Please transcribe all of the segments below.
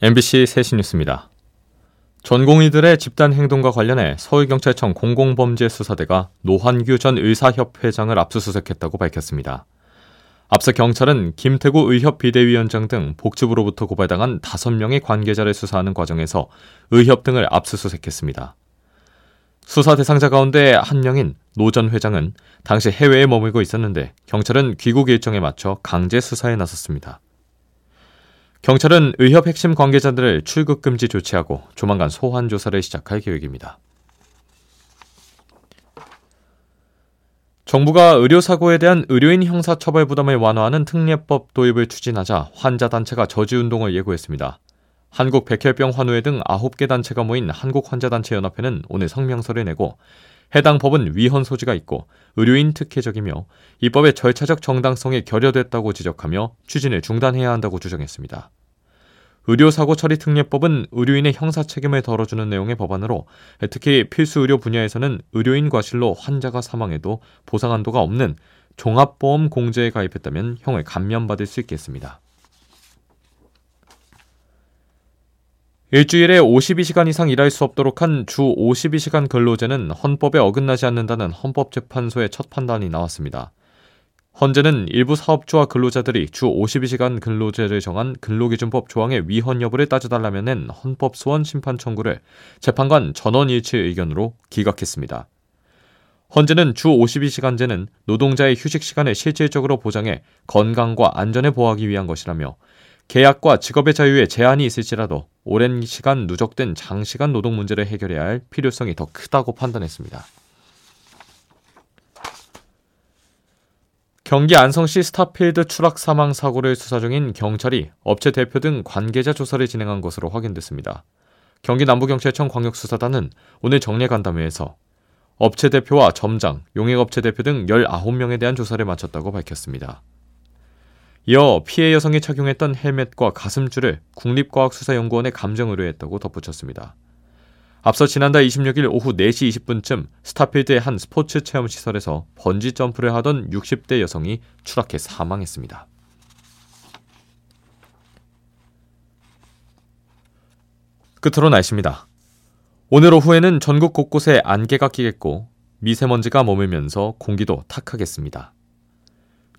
MBC 세시 뉴스입니다. 전공의들의 집단 행동과 관련해 서울경찰청 공공범죄수사대가 노환규 전 의사협회장을 압수수색했다고 밝혔습니다. 앞서 경찰은 김택우 의협 비대위원장 등 복지부로부터 고발당한 5명의 관계자를 수사하는 과정에서 의협 등을 압수수색했습니다. 수사 대상자 가운데 한 명인 노 전 회장은 당시 해외에 머물고 있었는데 경찰은 귀국 일정에 맞춰 강제 수사에 나섰습니다. 경찰은 의협 핵심 관계자들을 출국 금지 조치하고 조만간 소환 조사를 시작할 계획입니다. 정부가 의료사고에 대한 의료인 형사처벌 부담을 완화하는 특례법 도입을 추진하자 환자 단체가 저지운동을 예고했습니다. 한국백혈병 환우회 등 9개 단체가 모인 한국환자단체연합회는 오늘 성명서를 내고 해당 법은 위헌 소지가 있고 의료인 특혜적이며 이 법의 절차적 정당성이 결여됐다고 지적하며 추진을 중단해야 한다고 주장했습니다. 의료사고 처리 특례법은 의료인의 형사 책임을 덜어주는 내용의 법안으로 특히 필수 의료 분야에서는 의료인 과실로 환자가 사망해도 보상 한도가 없는 종합보험 공제에 가입했다면 형을 감면받을 수 있겠습니다. 일주일에 52시간 이상 일할 수 없도록 한 주 52시간 근로제는 헌법에 어긋나지 않는다는 헌법재판소의 첫 판단이 나왔습니다. 헌재는 일부 사업주와 근로자들이 주 52시간 근로제를 정한 근로기준법 조항의 위헌 여부를 따져달라며 낸 헌법소원 심판 청구를 재판관 전원일치 의견으로 기각했습니다. 헌재는 주 52시간제는 노동자의 휴식 시간을 실질적으로 보장해 건강과 안전을 보호하기 위한 것이라며 계약과 직업의 자유에 제한이 있을지라도 오랜 시간 누적된 장시간 노동 문제를 해결해야 할 필요성이 더 크다고 판단했습니다. 경기 안성시 스타필드 추락 사망 사고를 수사 중인 경찰이 업체 대표 등 관계자 조사를 진행한 것으로 확인됐습니다. 경기 남부경찰청 광역수사단은 오늘 정례 간담회에서 업체 대표와 점장, 용역업체 대표 등 19명에 대한 조사를 마쳤다고 밝혔습니다. 이어 피해 여성이 착용했던 헬멧과 가슴줄을 국립과학수사연구원에 감정 의뢰했다고 덧붙였습니다. 앞서 지난달 26일 오후 4시 20분쯤 스타필드의 한 스포츠 체험 시설에서 번지 점프를 하던 60대 여성이 추락해 사망했습니다. 끝으로 날씨입니다. 오늘 오후에는 전국 곳곳에 안개가 끼겠고 미세먼지가 머물면서 공기도 탁하겠습니다.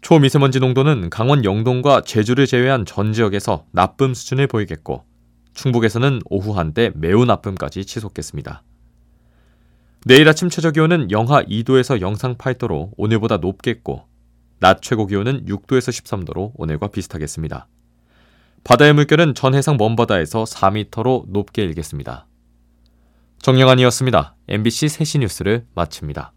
초미세먼지 농도는 강원 영동과 제주를 제외한 전 지역에서 나쁨 수준을 보이겠고 충북에서는 오후 한때 매우 나쁨까지 치솟겠습니다. 내일 아침 최저 기온은 영하 2도에서 영상 8도로 오늘보다 높겠고 낮 최고 기온은 6도에서 13도로 오늘과 비슷하겠습니다. 바다의 물결은 전 해상 먼바다에서 4m로 높게 일겠습니다. 정영환이었습니다. MBC 세시 뉴스를 마칩니다.